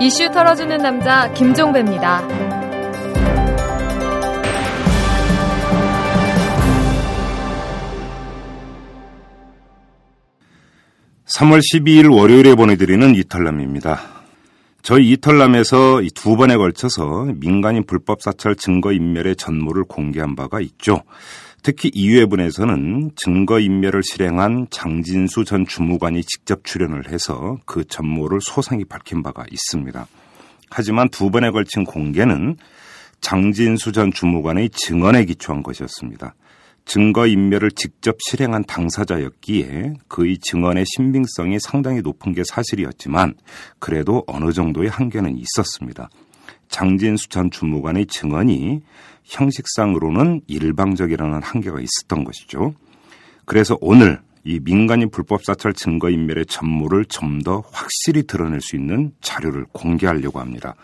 이슈 털어주는 남자 김종배입니다. 3월 12일 월요일에 보내드리는 이탈남입니다. 저희 이탈남에서 두 번에 걸쳐서 민간인 불법 사찰 증거 인멸의 전모를 공개한 바가 있죠. 특히 2회분에서는 증거인멸을 실행한 장진수 전 주무관이 직접 출연을 해서 그 전모를 소상히 밝힌 바가 있습니다. 하지만 두 번에 걸친 공개는 장진수 전 주무관의 증언에 기초한 것이었습니다. 증거인멸을 직접 실행한 당사자였기에 그의 증언의 신빙성이 상당히 높은 게 사실이었지만 그래도 어느 정도의 한계는 있었습니다. 장진수 전 주무관의 증언이 형식상으로는 일방적이라는 한계가 있었던 것이죠. 그래서 오늘 이 민간인 불법 사찰 증거 인멸의 전모를 좀 더 확실히 드러낼 수 있는 자료를 공개하려고 합니다.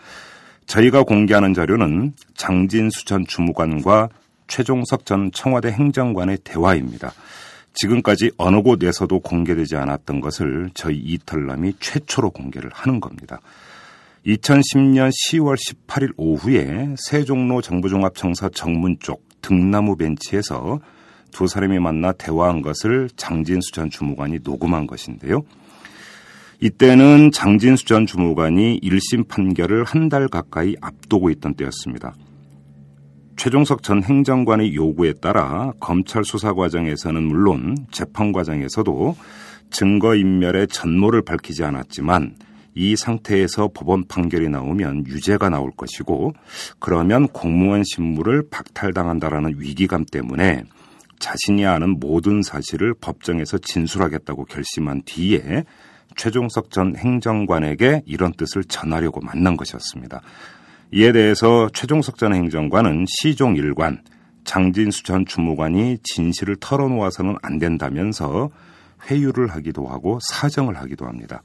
저희가 공개하는 자료는 장진수 전 주무관과 최종석 전 청와대 행정관의 대화입니다. 지금까지 어느 곳에서도 공개되지 않았던 것을 저희 이탈남이 최초로 공개를 하는 겁니다. 2010년 10월 18일 오후에 세종로 정부종합청사 정문 쪽 등나무 벤치에서 두 사람이 만나 대화한 것을 장진수 전 주무관이 녹음한 것인데요. 이때는 장진수 전 주무관이 1심 판결을 한 달 가까이 앞두고 있던 때였습니다. 최종석 전 행정관의 요구에 따라 검찰 수사 과정에서는 물론 재판 과정에서도 증거인멸의 전모를 밝히지 않았지만 이 상태에서 법원 판결이 나오면 유죄가 나올 것이고 그러면 공무원 신무를 박탈당한다라는 위기감 때문에 자신이 아는 모든 사실을 법정에서 진술하겠다고 결심한 뒤에 최종석 전 행정관에게 이런 뜻을 전하려고 만난 것이었습니다. 이에 대해서 최종석 전 행정관은 시종 일관, 장진수 전 주무관이 진실을 털어놓아서는 안 된다면서 회유를 하기도 하고 사정을 하기도 합니다.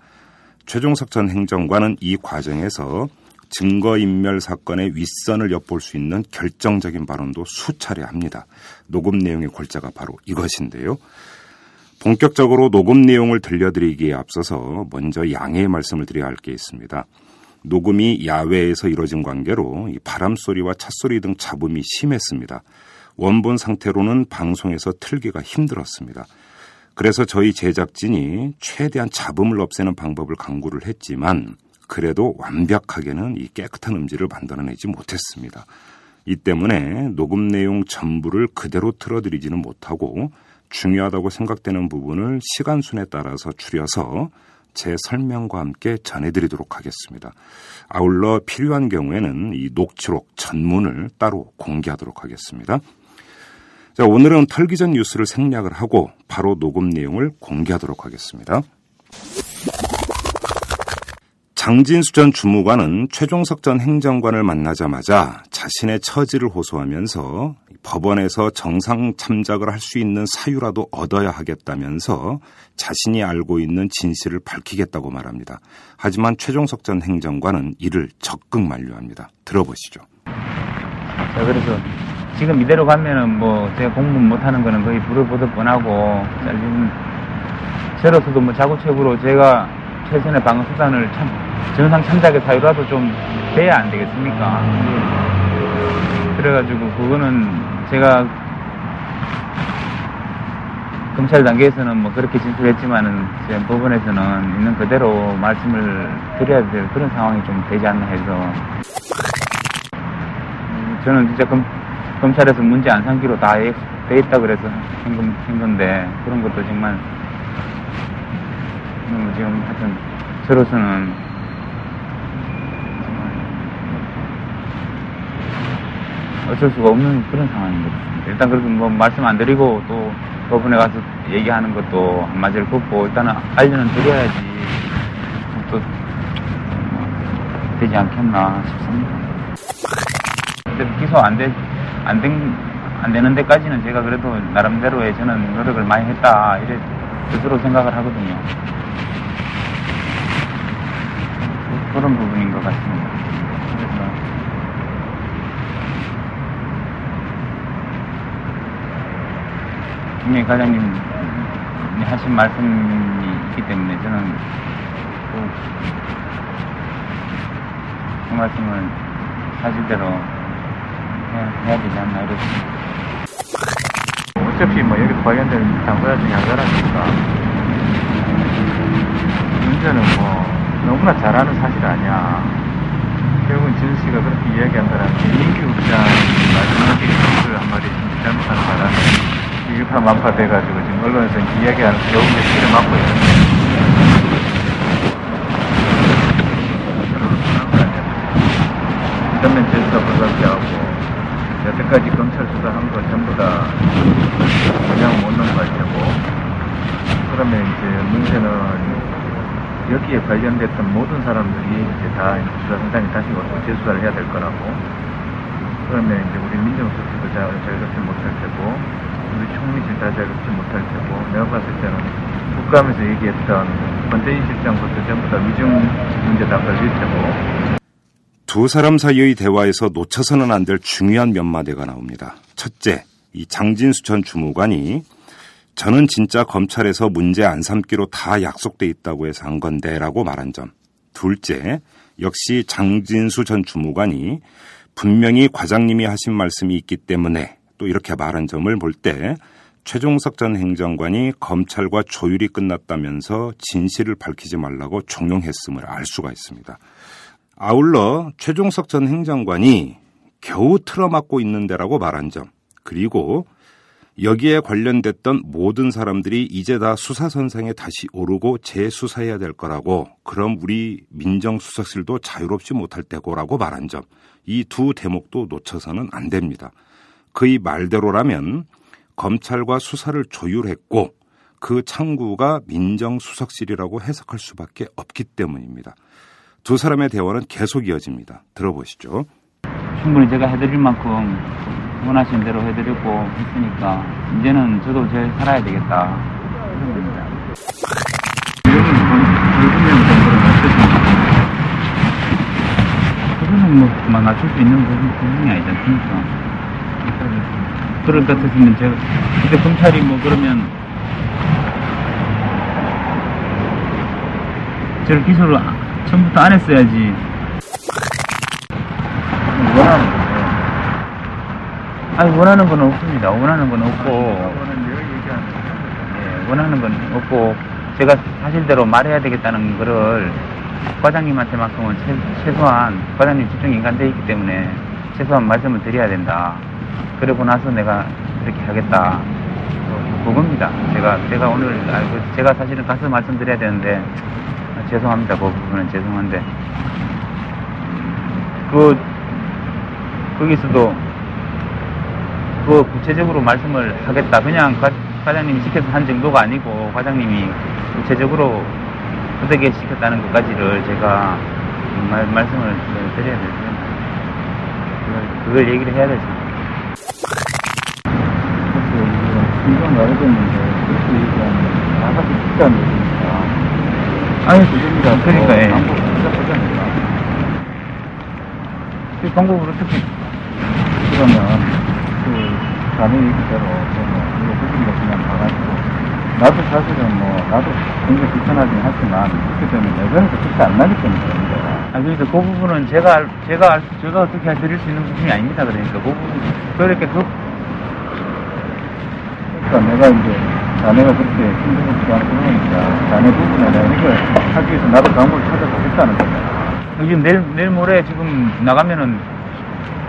최종석 전 행정관은 이 과정에서 증거인멸 사건의 윗선을 엿볼 수 있는 결정적인 발언도 수차례 합니다. 녹음 내용의 골자가 바로 이것인데요. 본격적으로 녹음 내용을 들려드리기에 앞서서 먼저 양해의 말씀을 드려야 할 게 있습니다. 녹음이 야외에서 이뤄진 관계로 바람 소리와 찻소리 등 잡음이 심했습니다. 원본 상태로는 방송에서 틀기가 힘들었습니다. 그래서 저희 제작진이 최대한 잡음을 없애는 방법을 강구를 했지만 그래도 완벽하게는 이 깨끗한 음질을 만들어내지 못했습니다. 이 때문에 녹음 내용 전부를 그대로 틀어드리지는 못하고 중요하다고 생각되는 부분을 시간순에 따라서 줄여서 제 설명과 함께 전해드리도록 하겠습니다. 아울러 필요한 경우에는 이 녹취록 전문을 따로 공개하도록 하겠습니다. 자, 오늘은 털기 전 뉴스를 생략을 하고 바로 녹음 내용을 공개하도록 하겠습니다. 장진수 전 주무관은 최종석 전 행정관을 만나자마자 자신의 처지를 호소하면서 법원에서 정상 참작을 할 수 있는 사유라도 얻어야 하겠다면서 자신이 알고 있는 진실을 밝히겠다고 말합니다. 하지만 최종석 전 행정관은 이를 적극 만류합니다. 들어보시죠. 자, 그래서 지금 이대로 가면은 뭐 제가 공부 못하는 거는 거의 불을 보듯 뻔하고 저로서도 뭐 자구책으로 제가 최선의 방어 수단을 참 정상 참작의 사유라도 좀 돼야 안 되겠습니까? 그래가지고 그거는 제가 검찰 단계에서는 뭐 그렇게 진술했지만은 지금 법원에서는 있는 그대로 말씀을 드려야 될 그런 상황이 좀 되지 않나 해서 저는 진짜 검, 검찰에서 문제 안 삼기로 다 돼 있다 그래서 한, 한 건데 그런 것도 정말 뭐 지금 하여튼 저로서는 어쩔 수가 없는 그런 상황인 것 같습니다. 일단 그래서 뭐 말씀 안 드리고 또 법원에 가서 얘기하는 것도 한마디를 걷고 일단은 알려는 드려야지 또 되지 않겠나 싶습니다. 근데 기소 안 돼, 안 된, 안 되는 데까지는 제가 그래도 나름대로의 저는 노력을 많이 했다. 이래 스스로 생각을 하거든요. 그런 부분인 것 같습니다. 그래서 김혜 과장님 하신 말씀이 있기 때문에 저는 꼭그 말씀을 사실대로 해야, 되지 않나 이렇습니다. 어차피 뭐 여기 발견된 당사자 중에 한 사람이니까 문제는 뭐 너무나 잘 아는 사실 아니야. 결국은 진 씨가 그렇게 이야기한다는 게 인기국장 마지막에 것을 한 마디 잘못하는 바람에 일파만파 돼가지고 지금 언론에서 이야기하는 여러 군데 피를 맞고 있는데 전면 재수사 불가피하고 여태까지 검찰 수사한 거 전부 다 그냥 못 넘어갈 테고 그러면 이제 문제는 여기에 관련됐던 모든 사람들이 이제 다 수사 선장이 다시 와서 재수사를 해야 될 거라고. 그러면 이제 우리 민정수석도 자- 자유롭지 못할 테고 우리 총리실 다 자유롭지 못할 테고 내가 봤을 때는 국감에서 얘기했던 권대인 실장부터 전부 다 위증 문제 다 걸릴 테고 두 사람 사이의 대화에서 놓쳐서는 안 될 중요한 몇 마디가 나옵니다. 첫째, 이 장진수 전 주무관이 저는 진짜 검찰에서 문제 안 삼기로 다 약속돼 있다고 해서 한 건데라고 말한 점. 둘째, 역시 장진수 전 주무관이 분명히 과장님이 하신 말씀이 있기 때문에 또 이렇게 말한 점을 볼 때 최종석 전 행정관이 검찰과 조율이 끝났다면서 진실을 밝히지 말라고 종용했음을 알 수가 있습니다. 아울러 최종석 전 행정관이 겨우 틀어막고 있는 데라고 말한 점, 그리고 여기에 관련됐던 모든 사람들이 이제 다 수사선상에 다시 오르고 재수사해야 될 거라고, 그럼 우리 민정수석실도 자유롭지 못할 때고라고 말한 점, 이 두 대목도 놓쳐서는 안 됩니다. 그의 말대로라면 검찰과 수사를 조율했고 그 창구가 민정수석실이라고 해석할 수밖에 없기 때문입니다. 두 사람의 대화는 계속 이어집니다. 들어보시죠. 충분히 제가 해드릴 만큼 원하신 대로 해드리고 했으니까 이제는 저도 제 살아야 되겠다. 그거는 뭐, 막 낮출 수 있는 부분, 부분이 아니지 않습니까? 그럴 것 같으면 제가, 근데 검찰이 뭐 그러면, 저를 기소를 아- 처음부터 안 했어야지. 원하는 거예요. 아니, 원하는 건 없습니다. 원하는 건 없고, 예, 원하는 건 없고, 제가 사실대로 말해야 되겠다는 거를 과장님한테만큼은 최, 최소한, 과장님 집중 인간돼 있기 때문에 최소한 말씀을 드려야 된다. 그러고 나서 내가 이렇게 하겠다. 어, 그겁니다. 제가, 제가 오늘 제가 사실은 가서 말씀드려야 되는데, 아, 죄송합니다. 그 부분은 죄송한데. 그, 거기서도 그 구체적으로 말씀을 하겠다. 그냥 과, 과장님이 시켜서 한 정도가 아니고 과장님이 구체적으로 어떻게 시켰다는 것까지를 제가 말, 말씀을 드려야 되죠. 그걸, 그걸 얘기를 해야 되죠. 순간 나르겠는데 그렇게 얘기하면 나가기 쉽지 않으니까 아니, 그러니까, 예. 그 방법을 어떻게, 그러면 그 자네 얘기대로 뭐 이거 후기가 그냥 가가지고 나도 사실은 뭐 나도 굉장히 불편하긴 하지만 그렇게 되면 내면에서 끝이 안 나기 때문에 그런 거야 아, 그러니까 그 부분은 제가, 알- 제가, 알- 제가 어떻게 드릴 수 있는 부분이 아닙니다. 그러니까 그 부분, 그렇게 그, 그러니까 내가 이제 자네가 그렇게 힘들지도 않고 그러니까 자네 부분에 내가 이걸 하기 위해서 나도 방법을 찾아보겠다는 거잖아 지금 내일, 내일 모레 지금 나가면은,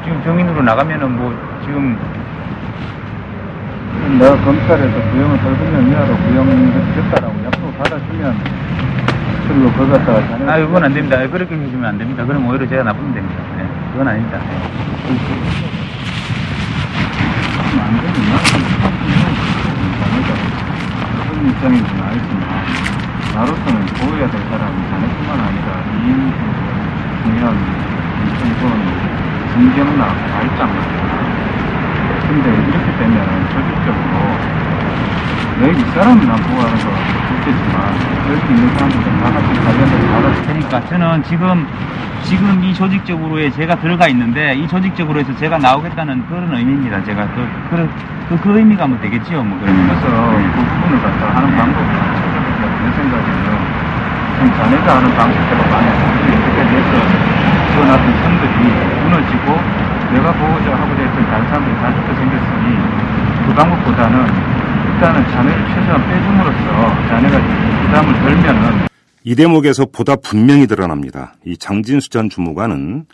지금 정인으로 나가면은 뭐, 지금, 내가 검찰에서 구형을 벌금형 이하로 구형됐다라고 약속을 받아주면 그리고 그걸 갖다가 자네 아, 그건 안 됩니다. 그렇게 해주면 안 됩니다. 그럼 오히려 제가 나쁘면 됩니다. 네, 그건 아닙니다. 네. 안 되면 입장인지는 알지만 나로서는 보호해야 될 사람은 자네뿐만 아니라 이인 중요한 정권 김경락 다 있단 말이야 근데 이렇게 되면 조직적으로 내 윗사람은 난 보호하는 거 좋겠지만 여기 있는 사람들은 다 같이 관련돼서 다 같이 그러니까 저는 지금, 지금 이 조직적으로에 제가 들어가 있는데, 이 조직적으로 해서 제가 나오겠다는 그런 의미입니다. 제가 그, 그, 그, 그 의미가 뭐 되겠지요, 뭐, 그러면. 그래서 그 부분을 갖다 하는 찾아보자 내 생각에는 지금 자네가 하는 방식대로 만약 여태까지 해서 지어놨던 선들이 무너지고 내가 보고자 하고자 했던 다른 사람들이 다 죽게 생겼으니 그 방법보다는 일단은 자네를 최소한 빼줌으로써 자네가 부담을 덜면은 이 대목에서 보다 분명히 드러납니다. 이 장진수 전 주무관은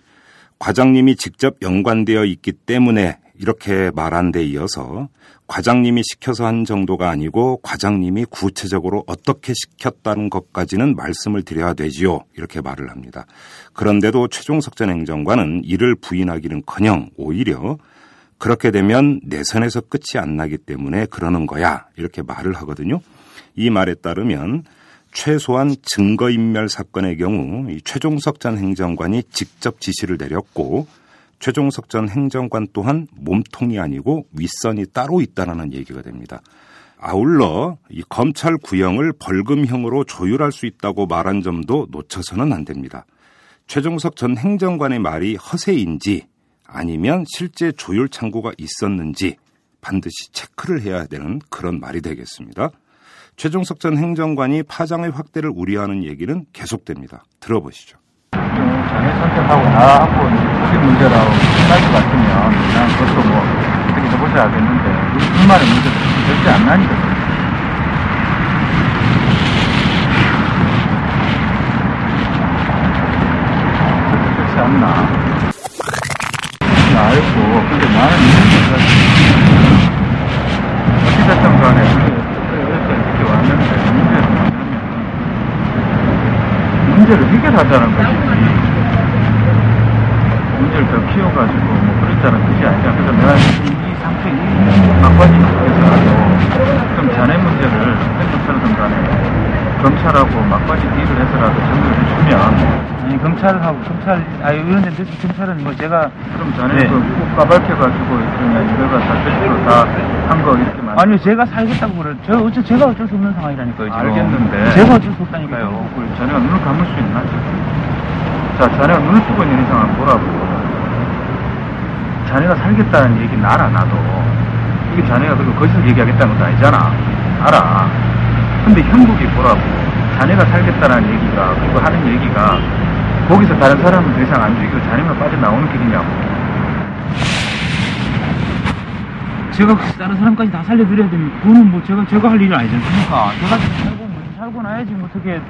과장님이 직접 연관되어 있기 때문에 이렇게 말한 데 이어서 과장님이 시켜서 한 정도가 아니고 과장님이 구체적으로 어떻게 시켰다는 것까지는 말씀을 드려야 되지요. 이렇게 말을 합니다. 그런데도 최종석 전 행정관은 이를 부인하기는커녕 오히려 그렇게 되면 내 선에서 끝이 안 나기 때문에 그러는 거야. 이렇게 말을 하거든요. 이 말에 따르면 최소한 증거인멸 사건의 경우 최종석 전 행정관이 직접 지시를 내렸고 최종석 전 행정관 또한 몸통이 아니고 윗선이 따로 있다는 얘기가 됩니다. 아울러 이 검찰 구형을 벌금형으로 조율할 수 있다고 말한 점도 놓쳐서는 안 됩니다. 최종석 전 행정관의 말이 허세인지 아니면 실제 조율 창구가 있었는지 반드시 체크를 해야 되는 그런 말이 되겠습니다. 최종석 전 행정관이 파장의 확대를 우려하는 얘기는 계속됩니다. 들어보시죠. 자네 선택하고 나하고 그게 문제라고 생각할 것 같으면 그냥 그것도 뭐 어떻게 해보자 하겠는데 우리 둘만의 문제도 절대 안 나니까 그렇지 않나 알고 근데 나는 있는 어찌됐든 간에 이렇게 이렇게 왔는데 문제는 뭐냐면 문제를 해결하자는 것이지 문제를 더 키워가지고 뭐 그랬다는 뜻이 아니라 그래서 내가 이, 이 상태 이 막바지 속에서라도 좀 자네 문제를 행정처럼 간에 검찰하고 막바지 딜을 해서라도 정리를 해주면 아니 검찰 아 이런 데 검찰은 뭐 제가 그럼 자네 네. 그꼭 까발켜가지고 그냥 이래가 사실적으로 다한 거 이렇게 만 아니요 제가 살겠다고 그래 저 어째 제가 어쩔 수 없는 상황이라니까요 지금 알겠는데. 제가 어쩔 수 없다니까요 그걸 자네가 눈을 감을 수 있나? 자, 자네가 눈을 뜨고 있는 이상은 뭐라고? 자네가 살겠다는 얘기 알아, 나도. 이게 자네가 그리고 거기서 얘기하겠다는 것도 아니잖아. 알아. 근데 형국이 뭐라고? 자네가 살겠다는 얘기가, 그거 하는 얘기가, 거기서 다른 사람은 더 이상 안 죽이고 자네만 빠져나오는 길이냐고. 제가 다른 사람까지 다 살려드려야 되면 그거는 뭐 제가 제가 할 일이 아니지 않습니까 제가 지금 살고 뭐 살고 나야지 뭐 어떻게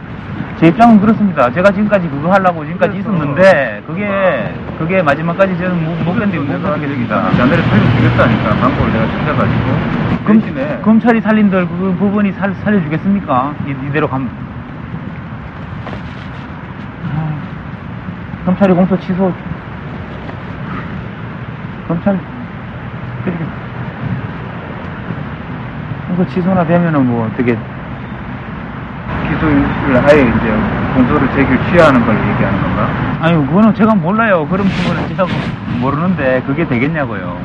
제 입장은 그렇습니다 제가 지금까지 그거 하려고 지금까지 그래서 있었는데 그게 그게 마지막까지 저는 못, 못 견디 못 내가 견디겠습니다 자네를 살려 주겠다니까, 방법을 내가 찾아가지고. 검, 대신에 검찰이 살린들 그 부분이 살, 살려주겠습니까? 이, 이대로 가면. 검찰이 공소 취소. 검찰, 그렇게. 공소 취소나 되면은 뭐 어떻게. 기소를 아예 이제 공소를 제기를 취하는 걸 얘기하는 건가? 아니, 그거는 제가 몰라요. 그런 부분은 제가 모르는데 그게 되겠냐고요.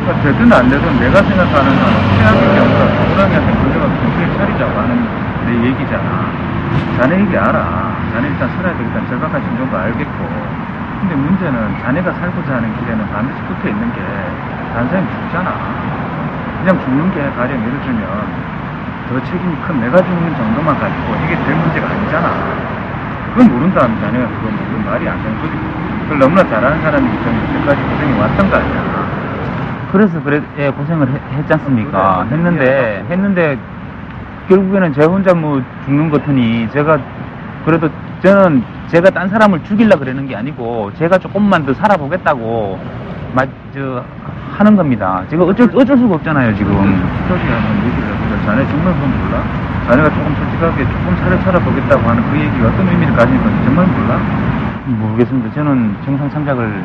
그러니까 되든 안 되든 내가 생각하는 건 최악의 경우가 호랑이한테 걸려가 정신을 차리자고 하는 내 얘기잖아. 자네 얘기 알아. 자네 일단 살아야 되겠다. 절박한 심정도 알겠고. 근데 문제는 자네가 살고자 하는 길에는 반드시 붙어 있는 게 다른 사람이 죽잖아. 그냥 죽는 게 가령 예를 들면 더 책임이 큰 내가 죽는 정도만 가지고 이게 될 문제가 아니잖아. 그건 모른다면 자네가 그건 무슨 말이 안 되는 거지. 그걸 너무나 잘하는 사람이 있으면 이때까지 고생이 왔던 거 아니야. 그래서 그래, 예, 고생을 했, 했지 않습니까? 그래, 했는데, 했는데, 결국에는 제 혼자 뭐 죽는 것 같으니, 제가, 그래도 저는 제가 딴 사람을 죽이려 그러는 게 아니고, 제가 조금만 더 살아보겠다고, 마, 저, 하는 겁니다. 제가 어쩔, 어쩔 수가 없잖아요, 지금. 스터디하는 얘기를 근데 자네 정말 그건 몰라? 자네가 조금 솔직하게 조금 살을 살아보겠다고 하는 그 얘기가 어떤 의미를 가지는 건지 정말 몰라? 모르겠습니다. 저는 정상 참작을,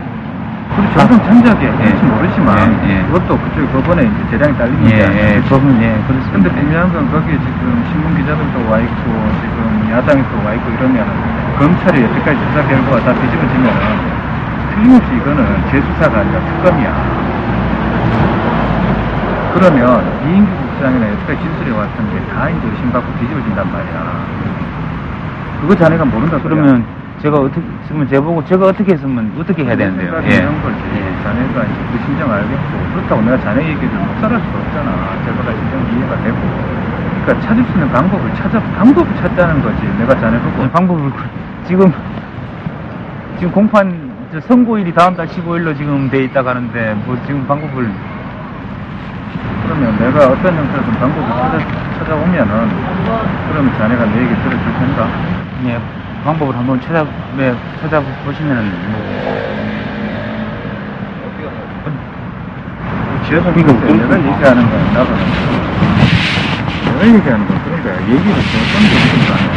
그리고 정상 참작에 그렇지 모르지만 예, 예. 그것도 그쪽에 법원에 이제 재량이 딸린 예? 예, 저분, 예, 그렇습니다. 근데 중요한 건 거기에 지금 신문 기자들도 와 있고 지금 야당이 또 와 있고 이러면 검찰이 여태까지 수사 결과가 다 뒤집어지면 틀림없이 이거는 재수사가 아니라 특검이야. 그러면 이인규 국장이나 여태까지 진술해 왔던 게 다 이제 의심받고 뒤집어진단 말이야. 그거 자네가 모른다. 그러면 제가 어떻게, 지금 제보고 제가 어떻게 했으면 어떻게 해야 되는데요? 거지. 자네가 이제 그 심정 알겠고 그렇다고 내가 자네 얘기를 못 살할 수가 없잖아. 제가 심정 이해가 되고 그러니까 찾을 수 있는 방법을 찾아 방법을 찾자는 거지. 내가 자네 보고 네, 방법을 지금 지금 공판 저 선고일이 다음 달 15일로 지금 돼 있다고 하는데 뭐 지금 방법을 그러면 내가 어떤 형태로든 방법을 찾아, 찾아오면은 그러면 자네가 내 얘기 들어줄 텐가? 예, 방법을 한번 찾아 네, 찾아보시면은 뭐 지어서 이거 내가 얘기하는 건 나도 내가 얘기하는 건 그런 거야. 얘기를 좀 어떤 게 있는 거 아니야.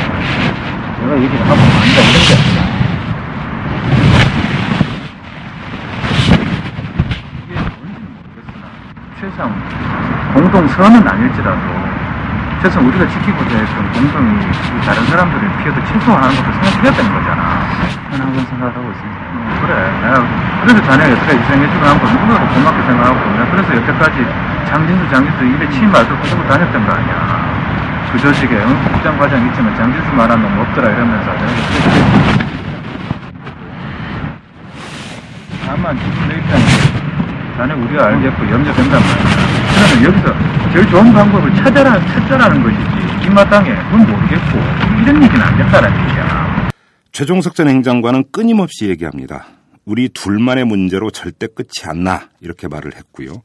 내가 얘기를 하고 안다 이런 게 아니라. 이게 뭔지는 모르겠으나 최소한 공동선은 아닐지라도 최소한 우리가 지키고자 했던 공동이 이 다른 사람들을 피해도 최소화하는 것도 생각해야 되는 거잖아. 저는 항상 생각하고 있습니다. 음, 그래. 내가 그래서 자네가 여태까지 희생해주고 한 거 누구나도 고맙게 생각하고 내가 그래서 여태까지 장진수 장진수 입에 침 말도 그러고 다녔던 거 아니야. 그 조직에 응? 국장 과장 있지만 장진수 놈 없더라 이러면서 내가 다만 지금 내 입장에 자네 우리가 알겠고 염려된단 말이야. 그러면 여기서 제일 좋은 방법을 찾아라, 찾자라는 것이지. 이 마땅해. 그건 모르겠고. 이런 얘기는 안 된다는 얘기야. 최종석 전 행장관은 끊임없이 얘기합니다. 우리 둘만의 문제로 절대 끝이 안 나. 이렇게 말을 했고요.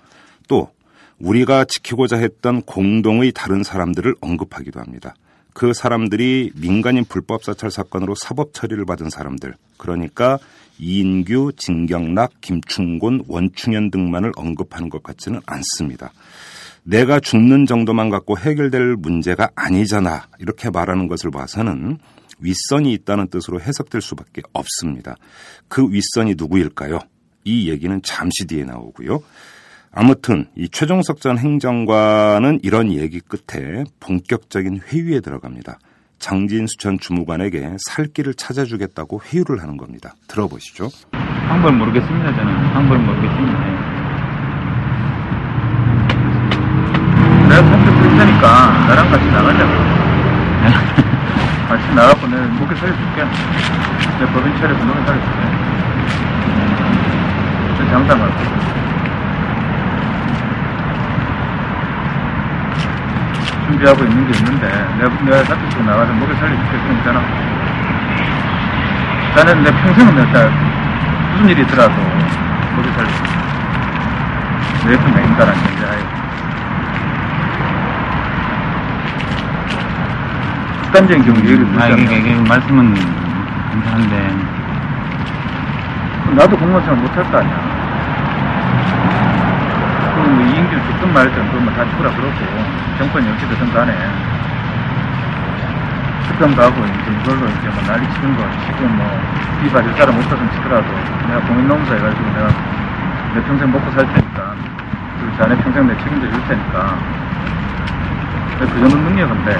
또 우리가 지키고자 했던 공동의 다른 사람들을 언급하기도 합니다. 그 사람들이 민간인 불법 사찰 사건으로 사법 처리를 받은 사람들. 그러니까 이인규, 진경락, 김충곤, 원충현 등만을 언급하는 것 같지는 않습니다. 내가 죽는 정도만 갖고 해결될 문제가 아니잖아. 이렇게 말하는 것을 봐서는 윗선이 있다는 뜻으로 해석될 수밖에 없습니다. 그 윗선이 누구일까요? 이 얘기는 잠시 뒤에 나오고요. 아무튼 이 최종석 전 행정관은 이런 얘기 끝에 본격적인 회유에 들어갑니다. 장진수 전 주무관에게 살 길을 찾아주겠다고 회유를 하는 겁니다. 들어보시죠. 방법을 모르겠습니다. 저는 방법을 모르겠습니다. 내가 쓸 테니까 나랑 같이 나가자. 같이 나가고 내가 목에 살려줄게. 내 법인 차려서 목에 살려줄게. 저 장담 말고. 준비하고 있는 게 있는데 내가, 쓰고 나가서 목에 살려줄게. 그럼 있잖아. 나는 내 평생은 내가 무슨 일이 있더라도 목에 살려줄게. 내 옆에 맹인다라는 존재하에. 극단적인 경우 예를 아, 이게, 이게 말씀은 괜찮은데 나도 공무원 생활 못할 거 아니야. 뭐 이인규 죽든 말든 그러면 다 죽으라 그러고 어찌 되든 간에 특검 가고 이제 이걸로 이제 뭐 난리 치는 거 지금 뭐 비받을 사람 없어서 치더라도 내가 공인노무사 해가지고 내가 내 평생 먹고 살 테니까 그리고 자네 평생 내 책임져 줄 테니까 그 정도 능력은 돼.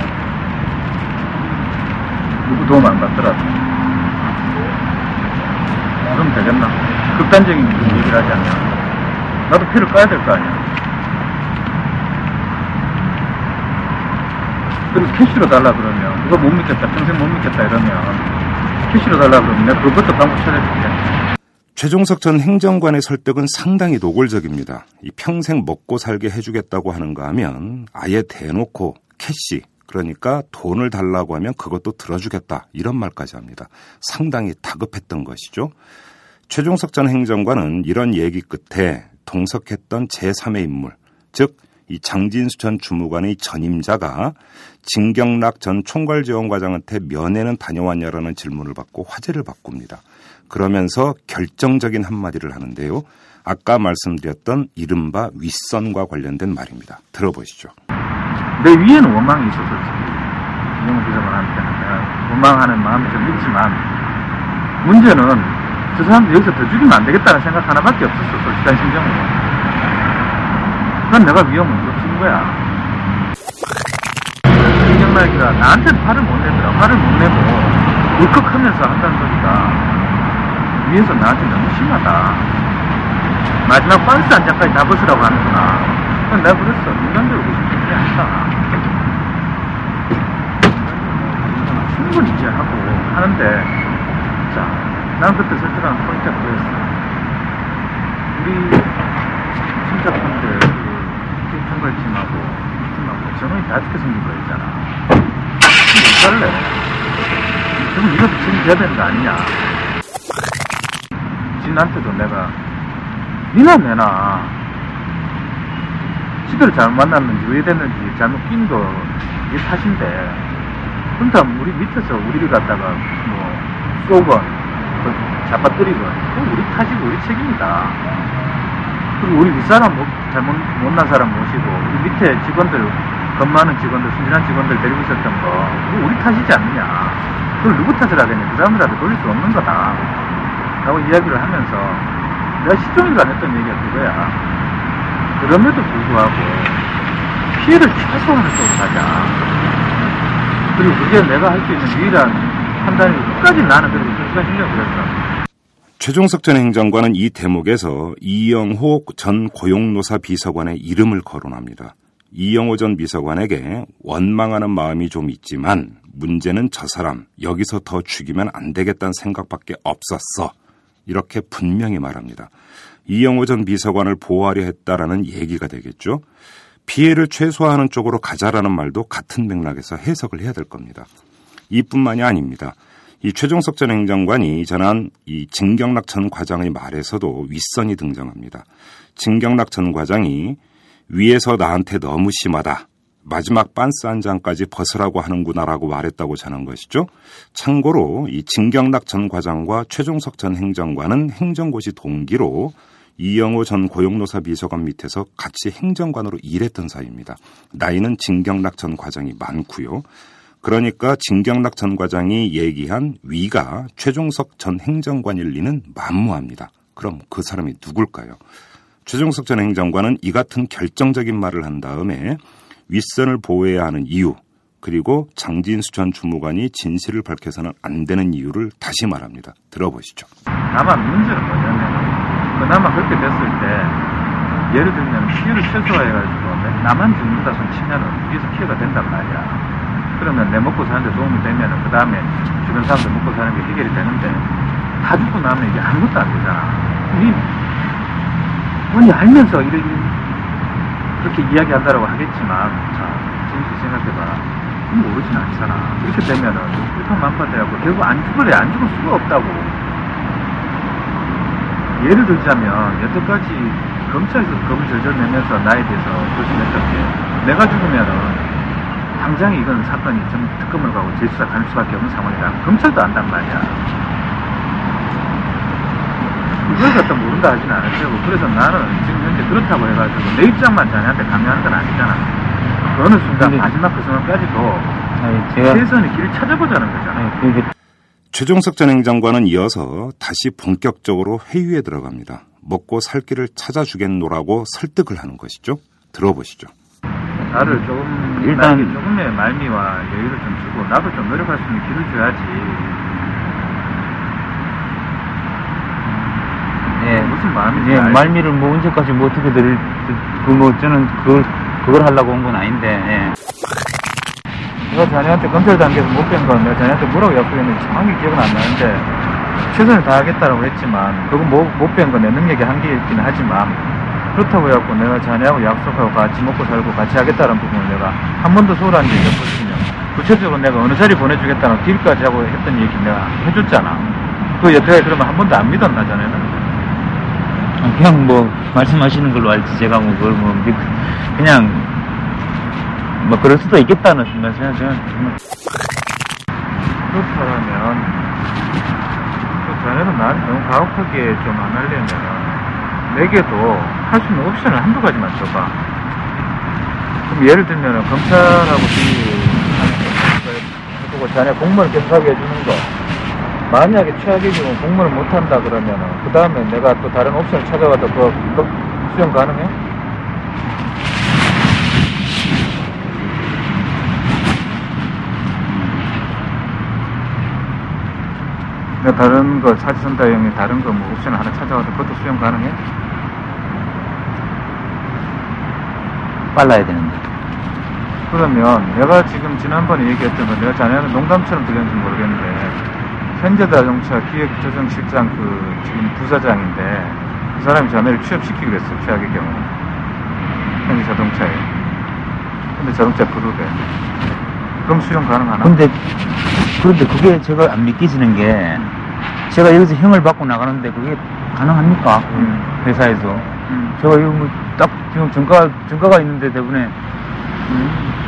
누구 도움 안 받더라도 그럼 되겠나? 극단적인 얘기를 하지 않냐? 나도 피를 까야 될 거 아니야. 그리고 캐시로 달라 그러면 그거 못 믿겠다, 평생 못 믿겠다 이러면 캐시로 달라 그러면 내가 그것도 방법 찾아줄게. 최종석 전 행정관의 설득은 상당히 노골적입니다. 이 평생 먹고 살게 해주겠다고 하는가 하면 아예 대놓고 cash 그러니까 돈을 달라고 하면 그것도 들어주겠다 이런 말까지 합니다. 상당히 다급했던 것이죠. 최종석 전 행정관은 이런 얘기 끝에 동석했던 제3의 인물, 즉 이 장진수 전 주무관의 전임자가 진경락 전 총괄지원과장한테 면회는 다녀왔냐라는 질문을 받고 화제를 바꿉니다. 그러면서 결정적인 한마디를 하는데요. 아까 말씀드렸던 이른바 윗선과 관련된 말입니다. 들어보시죠. 내 위에는 원망이. 이영훈 비서관한테는 내가 원망하는 마음이 좀 있지만, 문제는 저 사람들 여기서 더 죽이면 안 되겠다는 생각 하나밖에 없었어, 솔직한 심정으로. 그건 내가 위험을 없은 거야. 김경락이가 나한테 화를 못 내더라. 화를 못 내고, 울컥하면서 한다는 소리가, 위에서 나한테 너무 심하다. 마지막 박스 한 장까지 다 벗으라고 하는구나. 그건 내가 그랬어. 인간적으로 그게 게 아니다. 충분히 이해하고 하는데, 자, 난 그때 설득한 포인트가 그거였어. 우리 침착한데, 그, 총괄팀하고, 막 정원이 다 죽게 생긴 거 있잖아. 못 살래. 그럼 이것도 책임져야 되는 거 아니냐. 진한테도 내가, 니나 내나, 지들을 잘못 만났는지 왜 됐는지 잘못 낀 거, 이게 탓인데, 그러니까 우리 밑에서 우리를 갖다가 뭐, 쏘건, 그 잡아뜨리건, 그건 우리 탓이고 우리 책임이다. 그리고 우리 윗사람 못, 잘못, 못난 사람 모시고, 우리 밑에 직원들, 겁 많은 직원들, 순진한 직원들 데리고 있었던 거, 그거 우리 탓이지 않느냐. 그걸 누구 탓을 하겠냐. 그 사람들한테 돌릴 수 없는 거다. 라고 이야기를 하면서, 내가 시종일관 했던 얘기가 그거야. 그럼에도 불구하고, 피해를 최소화하는 쪽으로 가자. 그리고 그게 내가 할 수 있는 유일한 판단이 끝까지 나는 그래도 그런 신경 그랬어. 최종석 전 행정관은 이 대목에서 이영호 전 고용노사 비서관의 이름을 거론합니다. 이영호 전 비서관에게 원망하는 마음이 좀 있지만 문제는 저 사람 여기서 더 죽이면 안 되겠다는 생각밖에 없었어. 이렇게 분명히 말합니다. 이영호 전 비서관을 보호하려 했다라는 얘기가 되겠죠. 피해를 최소화하는 쪽으로 가자라는 말도 같은 맥락에서 해석을 해야 될 겁니다. 이뿐만이 아닙니다. 이 최종석 전 행정관이 전한 이 진경락 전 과장의 말에서도 윗선이 등장합니다. 진경락 전 과장이 위에서 나한테 너무 심하다. 마지막 빤스 한 장까지 벗으라고 하는구나라고 말했다고 전한 것이죠. 참고로 이 진경락 전 과장과 최종석 전 행정관은 행정고시 동기로 이영호 전 고용노사 비서관 밑에서 같이 행정관으로 일했던 사이입니다. 나이는 진경락 전 과장이 많고요. 그러니까 진경락 전 과장이 얘기한 위가 최종석 전 행정관일 리는 만무합니다. 그럼 그 사람이 누굴까요? 최종석 전 행정관은 이 같은 결정적인 말을 한 다음에 윗선을 보호해야 하는 이유, 그리고 장진수 전 주무관이 진실을 밝혀서는 안 되는 이유를 다시 말합니다. 들어보시죠. 다만 문제는 뭐냐면 그나마 그렇게 됐을 때 예를 들면 피해를 최소화해가지고 나만 죽는다 손 치면은 뒤에서 피해가 된단 말이야. 그러면 내 먹고 사는데 도움이 되면은 그 다음에 주변 사람들 먹고 사는 게 해결이 되는데 다 죽고 나면 이게 아무것도 안 되잖아. 이 뭔지 알면서 이렇게 그렇게 이야기한다라고 하겠지만 자 진실 생각해봐. 모르진 않잖아. 이렇게 되면은 불평만파돼갖고 결국 안 죽을래 안 죽을 수가 없다고. 예를 들자면 여태까지 검찰에서 검을 절절 내면서 나에 대해서 조심했던 게 내가 죽으면은 당장에 이건 사건이 좀 특검을 가고 재수사 가는 수밖에 없는 상황이다. 검찰도 안단 말이야. 그걸 갖다 모른다 하진 않을 테고 그래서 나는 지금 현재 그렇다고 해가지고 내 입장만 자네한테 강요하는 건 아니잖아. 그 어느 순간 근데- 마지막 그 순간까지도 최선의 길을 찾아보자는 거잖아. 아니, 그게 최종석 전 행정관은 이어서 다시 본격적으로 회유에 들어갑니다. 먹고 살 길을 찾아주겠노라고 설득을 하는 것이죠. 들어보시죠. 나를 조금 일단- 나에게 조금의 말미와 여유를 좀 주고 나도 좀 노력할 수 있는 길을 줘야지. 예, 무슨 마음인지 예? 말미를 뭐 언제까지 뭐 어떻게 드릴 그뭐 저는 그걸 그걸 하려고 온 건 아닌데 예. 내가 자네한테 검찰 단계에서 못뺀건 내가 자네한테 뭐라고 약속했는지 정확히 기억은 안 나는데 최선을 다하겠다라고 했지만 그거 못뺀건내 능력의 한계이긴 하지만 그렇다고 해갖고 내가 자네하고 약속하고 같이 먹고 살고 같이 하겠다는 부분을 내가 한 번도 소홀한 적이 없거든요. 구체적으로 내가 어느 자리 보내주겠다는 딜까지 하고 했던 얘기 내가 해줬잖아. 그 여태까지 그러면 한 번도 안 믿었나 자네는? 아, 그냥 뭐 말씀하시는 걸로 알지 제가 뭐 그걸 뭐 믿- 그냥 뭐 그럴 수도 있겠다는 생각 저는 정말 그렇다면 또 자네는 나한테 너무 가혹하게 좀 안 하려면 내게도 할 수 있는 옵션을 한두 가지만 줘봐. 그럼 예를 들면 검찰하고 해보고 자네 공무원 경사하게 해주는 거. 만약에 최악의 경우 공무원을 못한다 그러면 그 다음에 내가 또 다른 옵션을 찾아가도 그거, 그거 수용 가능해? 내가 다른 거 차지선다 형이 다른 거뭐 옵션 하나 찾아와도 그것도 수용 가능해? 빨라야 되는데 그러면 내가 지금 지난번에 얘기했던 거 내가 자네는 농담처럼 들렸는지 모르겠는데 현재자동차 기획조정실장 그 지금 부사장인데 그 사람이 자네를 취업시키기로 했어 최악의 경우 현재 자동차에 근데 자동차 그룹에. 그럼 수용 가능하나? 근데 그런데 그게 제가 안 믿기지는 게 제가 여기서 형을 받고 나가는데 그게 가능합니까? 음. 회사에서 음. 제가 이거 뭐 딱 지금 전가 전가가 있는데 대부분에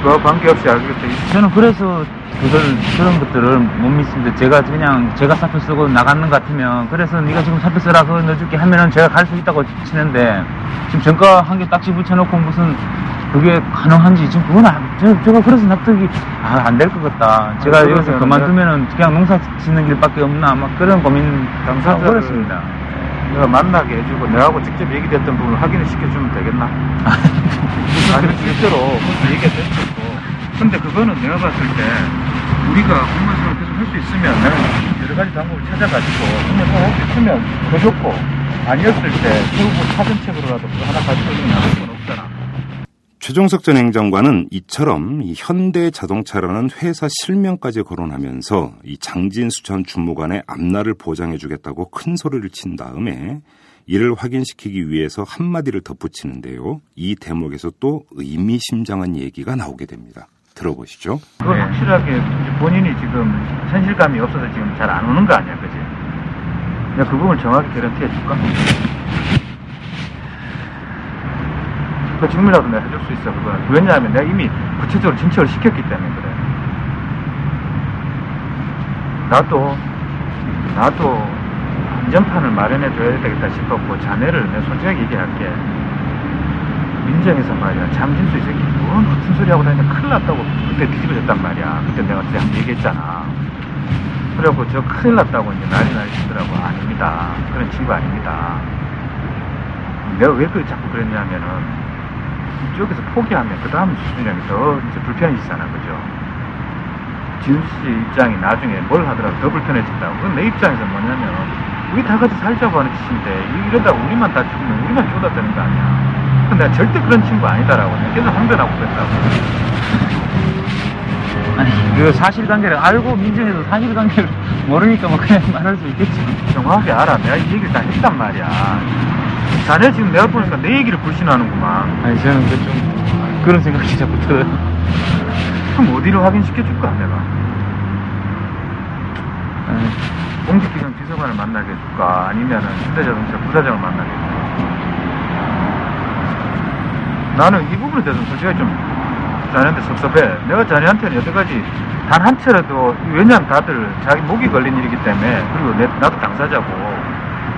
그와 관계없이 알겠다. 저는 그래서 그걸 그런 것들을 못 믿습니다. 제가 그냥 제가 사표 쓰고 나가는 것 같으면 그래서 네가 지금 사표 쓰라 그거 넣어줄게 하면은 제가 갈 수 있다고 치는데 지금 전가 한 개 딱지 붙여놓고 무슨 그게 가능한지 지금 그건 안, 저, 제가 그래서 납득이 아, 안 될 것 같다. 제가 아니, 여기서 그만두면은 그냥 농사 짓는 길밖에 없나 막 그런 고민 그렇습니다. 내가 만나게 해주고 내하고 직접 얘기됐던 부분을 확인을 시켜주면 되겠나? 아니. 실제로 그렇게 얘기가 됐었고. 근데 그거는 내가 봤을 때 우리가 공무원생활 계속 할 수 있으면 여러 가지 방법을 찾아가지고 공무원생활 할수 있으면 더 좋고 아니었을 때 결국 사전책으로라도 그거 하나 가지고 있는 나을 건 없잖아 최종석 전 행정관은 이처럼 이 현대 자동차라는 회사 실명까지 거론하면서 이 장진수 전 주무관의 앞날을 보장해주겠다고 큰 소리를 친 다음에 이를 확인시키기 위해서 한마디를 덧붙이는데요. 이 대목에서 또 의미심장한 얘기가 나오게 됩니다. 들어보시죠. 네. 확실하게 본인이 지금 현실감이 없어서 지금 잘 안 오는 거 아니야 그지? 내가 그 부분을 정확히 개런티 해줄까? 그 지금이라도 내가 해줄 수 있어. 그거는 왜냐하면 내가 이미 구체적으로 진척을 시켰기 때문에 그래. 나도 나도 안전판을 마련해 줘야 되겠다 싶었고 자네를 내가 솔직하게 얘기할게. 민정에서 말이야. 장진수 이 새끼 뭔 무슨 소리 하고 다니냐 큰일 났다고 그때 뒤집어졌단 말이야. 그때 내가 그때 한번 얘기했잖아. 그래갖고 저 큰일 났다고 이제 난리 나시더라고. 아닙니다. 그런 친구 아닙니다. 내가 왜 그 자꾸 그랬냐면은 이쪽에서 포기하면 그 다음 게더 이제 불편해지잖아 그죠? 지훈 씨 입장이 나중에 뭘 하더라도 더 불편해진다고. 그건 내 입장에서 뭐냐면 우리 다 같이 살자고 하는 짓인데 이러다가 우리만 다 죽으면 우리만 쪼다 되는 거 아니야. 근데 내가 절대 그런 친구 아니다라고 내가 계속 항변하고 그랬다고. 아니 그 사실관계를 알고 민정에서 사실관계를 모르니까 뭐 그냥 말할 수 있겠지. 정확하게 알아. 내가 이 얘기를 다 했단 말이야 자네 지금 내가 보니까 내 얘기를 불신하는구만. 아니 저는 그좀 그런 생각이 자꾸 들어요. 그럼 어디로 확인시켜줄까 내가? 아니, 공직기관 비서관을 만나게 해줄까 아니면은 현대자동차 부사장을 만나게 해줄까 나는 이 부분에 대해서 솔직히 좀 자네한테 섭섭해. 내가 자네한테는 여태까지 단 한 차례도 왜냐면 다들 자기 목이 걸린 일이기 때문에 그리고 내, 나도 당사자고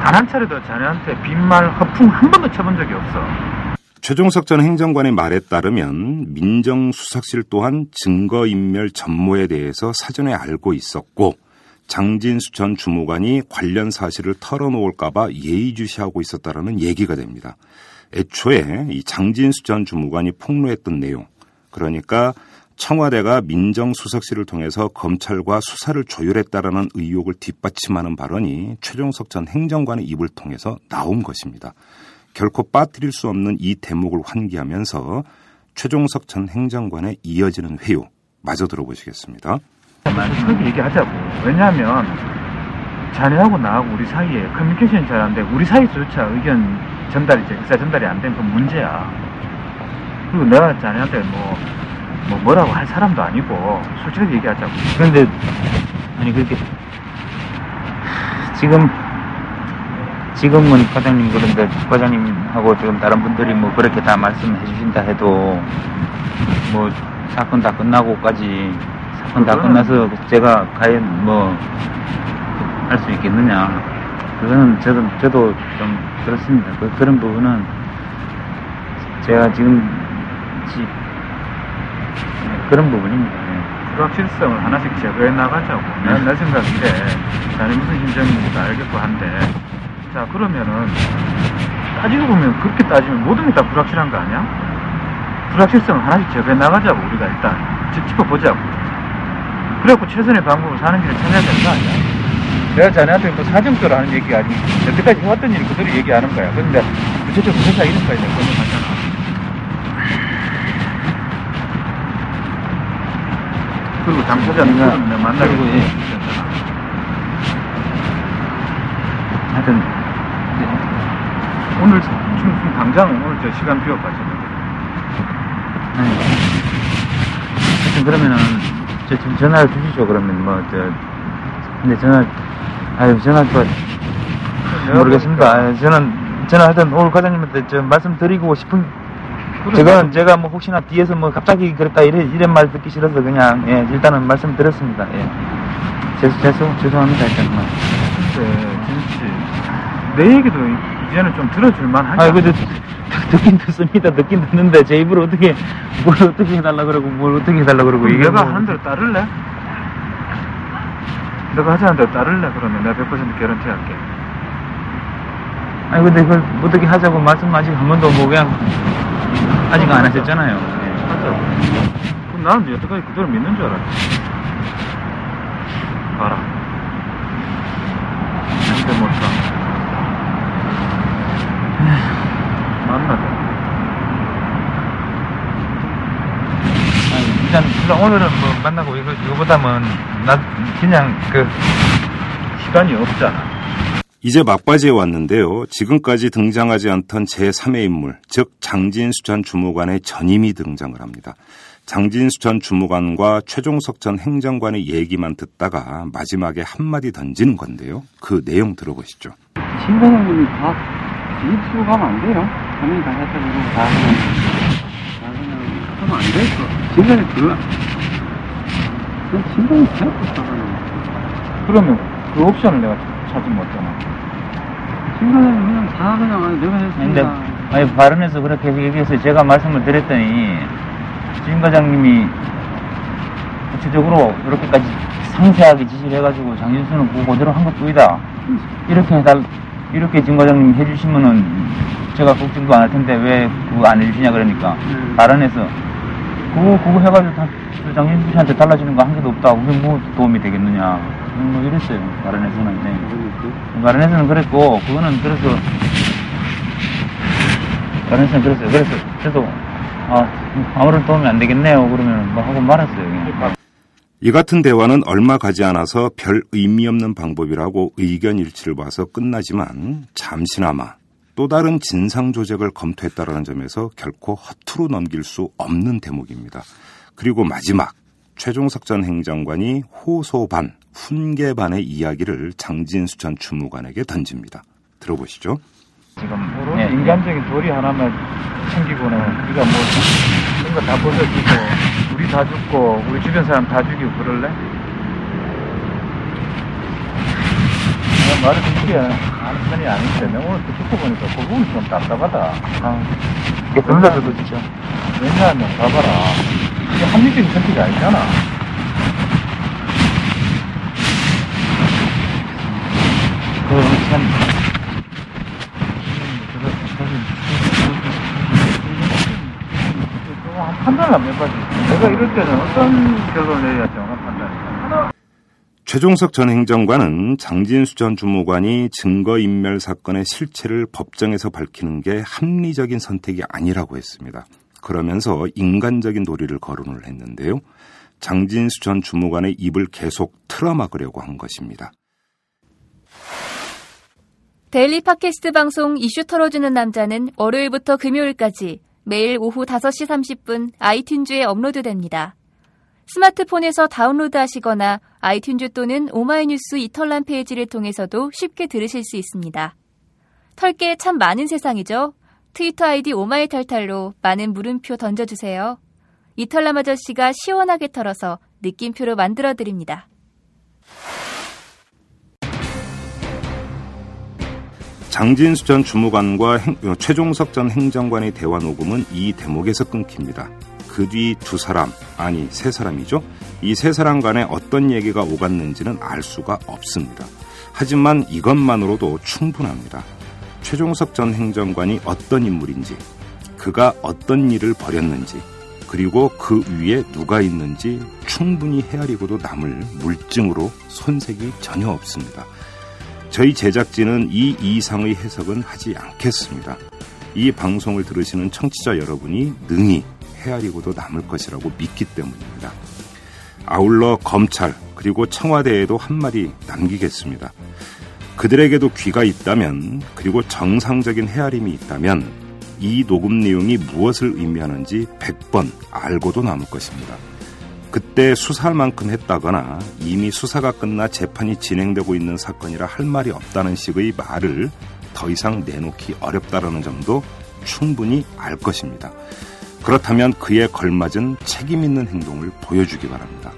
단 한 차례도 자네한테 빈말 허풍 한 번도 쳐본 적이 없어 최종석 전 행정관의 말에 따르면 민정수석실 또한 증거인멸 전모에 대해서 사전에 알고 있었고 장진수 전 주무관이 관련 사실을 털어놓을까봐 예의주시하고 있었다라는 얘기가 됩니다. 애초에 이 장진수 전 주무관이 폭로했던 내용, 그러니까 청와대가 민정수석실을 통해서 검찰과 수사를 조율했다라는 의혹을 뒷받침하는 발언이 최종석 전 행정관의 입을 통해서 나온 것입니다. 결코 빠뜨릴 수 없는 이 대목을 환기하면서 최종석 전 행정관의 이어지는 회유 마저 들어보시겠습니다. 솔직하게 얘기하자고. 왜냐하면 자네하고 나하고 우리 사이에 커뮤니케이션이 잘 안 되고 우리 사이조차 의견 전달이 이제 의사 전달이 안 되면 그건 문제야. 그리고 내가 자네한테 뭐, 뭐 뭐라고 할 사람도 아니고 솔직하게 얘기하자고. 그런데 아니 그렇게 지금 지금은 과장님 그런데 과장님하고 지금 다른 분들이 뭐 그렇게 다 말씀해 주신다 해도 뭐 사건 다 끝나고까지 사건 다 끝나서 제가 과연 뭐 할 수 있겠느냐 그거는 저도 저도 좀 그렇습니다 그, 그런 부분은 제가 지금 지- 그런 부분입니다 예. 불확실성을 하나씩 제거해 나가자고. 난, 내 생각 이래. 자네 무슨 심정인지도 알겠고 한데. 자, 그러면은, 따지고 보면, 그렇게 따지면 모든 게 다 불확실한 거 아니야? 불확실성을 하나씩 제거해 나가자고, 우리가 일단. 짚- 짚어보자고. 그래갖고 최선의 방법을 사는 길을 찾아야 되는 거 아니야? 내가 자네한테 뭐 사정적으로 하는 얘기가 아니고, 여태까지 해왔던 일 그대로 얘기하는 거야. 그런데, 구체적으로 회사 이름까지 검증하잖아. 그리고 당사자는 내가- 만나게 그리고 예. 하여튼 오늘 지금 지금 당장 오늘 저 시간 비워가지고. 아니, 그러면은 저, 저 전화를 주시죠 그러면 뭐 저 근데 전화 아유 전화 또 모르겠습니다. 저는 저는 하여튼 오늘 과장님한테 저 말씀드리고 싶은 제가 제가 뭐 혹시나 뒤에서 뭐 갑자기 그랬다 이래 이런 말 듣기 싫어서 그냥 예 일단은 말씀드렸습니다. 예 죄송 죄송 죄송합니다 일단 뭐. 근데 진씨 내 얘기도 이제는 좀 들어줄 만 하지 아, 그래도 듣긴 듣습니다. 듣긴 듣는데 제 입으로 어떻게 뭘 어떻게 해달라 그러고 뭘 어떻게 해달라 그러고 이게 내가 뭐- 하는 대로 따를래? 내가 하자는 대로 따를래? 그러면 내가 100% 개런티 할게 아니 근데 그걸 어떻게 하자고 말씀 아직 한 번도 뭐 그냥 아직 안 하셨잖아요. 예. 하자 그럼 나는 여태까지 그대로 믿는 줄 알았지. 봐라. 근데 못사 만나자. 아니, 일단 일단 오늘은 뭐 만나고 이거 이거보다는 나 그냥 그 시간이 없잖아 이제 막바지에 왔는데요. 지금까지 등장하지 않던 제3의 인물, 즉 장진수 전 주무관의 전임이 등장을 합니다. 장진수 전 주무관과 최종석 전 행정관의 얘기만 듣다가 마지막에 한마디 던지는 건데요. 그 내용 들어보시죠. 신 과장님이 다 뒤집고 가면 안 돼요. 본인이 다 했다 그러고 다 하면 안 돼. 신과장님 그거, 신과장님 잘못했잖아요. 그러면 그 옵션을 내가 찾으면 어쩌나 신과장님 그냥 다 그냥, 아, 내가 근데 했습니다. 아니 발언에서 그렇게 얘기해서 제가 말씀을 드렸더니 주임 과장님이 구체적으로 이렇게까지 상세하게 지시를 해가지고 장진수는 그거 그대로 한 것뿐이다. 이렇게 해달 이렇게 지임 과장님 해주시면은 제가 걱정도 안 할 텐데 왜 그거 안 해주시냐 그러니까 음. 발언에서 그거 그거 해가지고 다, 그 장진수 씨한테 달라지는 거 한 개도 없다. 그게 뭐 도움이 되겠느냐. 뭐 이랬어요 발언에서는. 네. 모르겠어요. 마련에서는 그랬고 그거는 그래서 마련에서는 그랬어요. 그래서 저도 아 아무런 도움이 안 되겠네요. 그러면 뭐 하고 말았어요. 그냥. 이 같은 대화는 얼마 가지 않아서 별 의미 없는 방법이라고 의견 일치를 봐서 끝나지만 잠시나마 또 다른 진상 조작을 검토했다라는 점에서 결코 허투루 넘길 수 없는 대목입니다. 그리고 마지막 최종석 전 행정관이 호소 반, 훈계 반의 이야기를 장진수 전 주무관에게 던집니다. 들어보시죠. 지금 오로지 예, 예. 인간적인 도리 하나만 챙기고는 우리가 뭐 이런 거다 벗어주고 우리 다 죽고 우리 주변 사람 다 죽이고 그럴래? 내가 말을 그렇게 하는 편이 아닌데 내가 오늘 또 듣고 보니까 그 부분이 좀 답답하다 아, 이게 변사들도 진짜. 왜냐하면 봐봐라 합리적인 선택이 아니잖아. 내가 이럴 때는 어떤 결론을 내야 최종석 전 행정관은 장진수 전 주무관이 증거인멸 사건의 실체를 법정에서 밝히는 게 합리적인 선택이 아니라고 했습니다. 그러면서 인간적인 도리를 거론을 했는데요. 장진수 전 주무관의 입을 계속 틀어막으려고 한 것입니다. 데일리 팟캐스트 방송 이슈 털어주는 남자는 월요일부터 금요일까지 매일 오후 5시 30분 아이튠즈에 업로드됩니다. 스마트폰에서 다운로드 하시거나 아이튠즈 또는 오마이뉴스 이털남 페이지를 통해서도 쉽게 들으실 수 있습니다. 털게 참 많은 세상이죠? 트위터 아이디 오마이탈탈로 많은 물음표 던져주세요. 이털남 아저씨가 시원하게 털어서 느낌표로 만들어드립니다. 장진수 전 주무관과 행- 어, 최종석 전 행정관의 대화 녹음은 이 대목에서 끊깁니다. 그 뒤 두 사람, 아니 세 사람이죠. 이 세 사람 간에 어떤 얘기가 오갔는지는 알 수가 없습니다. 하지만 이것만으로도 충분합니다. 최종석 전 행정관이 어떤 인물인지, 그가 어떤 일을 벌였는지, 그리고 그 위에 누가 있는지 충분히 헤아리고도 남을 물증으로 손색이 전혀 없습니다. 저희 제작진은 이 이상의 해석은 하지 않겠습니다. 이 방송을 들으시는 청취자 여러분이 능히 헤아리고도 남을 것이라고 믿기 때문입니다. 아울러 검찰 그리고 청와대에도 한마디 남기겠습니다. 그들에게도 귀가 있다면 그리고 정상적인 헤아림이 있다면 이 녹음 내용이 무엇을 의미하는지 100번 알고도 남을 것입니다. 그때 수사할 만큼 했다거나 이미 수사가 끝나 재판이 진행되고 있는 사건이라 할 말이 없다는 식의 말을 더 이상 내놓기 어렵다라는 점도 충분히 알 것입니다. 그렇다면 그에 걸맞은 책임 있는 행동을 보여주기 바랍니다.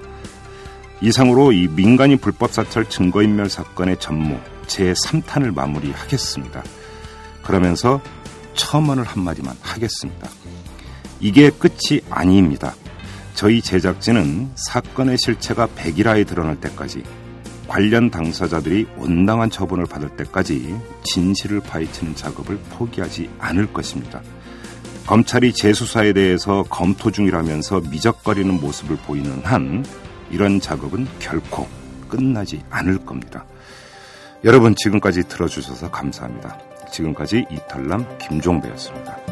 이상으로 이 민간인 불법 사찰 증거인멸 사건의 전무 제3탄을 마무리하겠습니다. 그러면서 첨언을 한마디만 하겠습니다. 이게 끝이 아닙니다. 저희 제작진은 사건의 실체가 백일하에 드러날 때까지 관련 당사자들이 온당한 처분을 받을 때까지 진실을 파헤치는 작업을 포기하지 않을 것입니다. 검찰이 재수사에 대해서 검토 중이라면서 미적거리는 모습을 보이는 한 이런 작업은 결코 끝나지 않을 겁니다. 여러분 지금까지 들어주셔서 감사합니다. 지금까지 이탈남 김종배였습니다.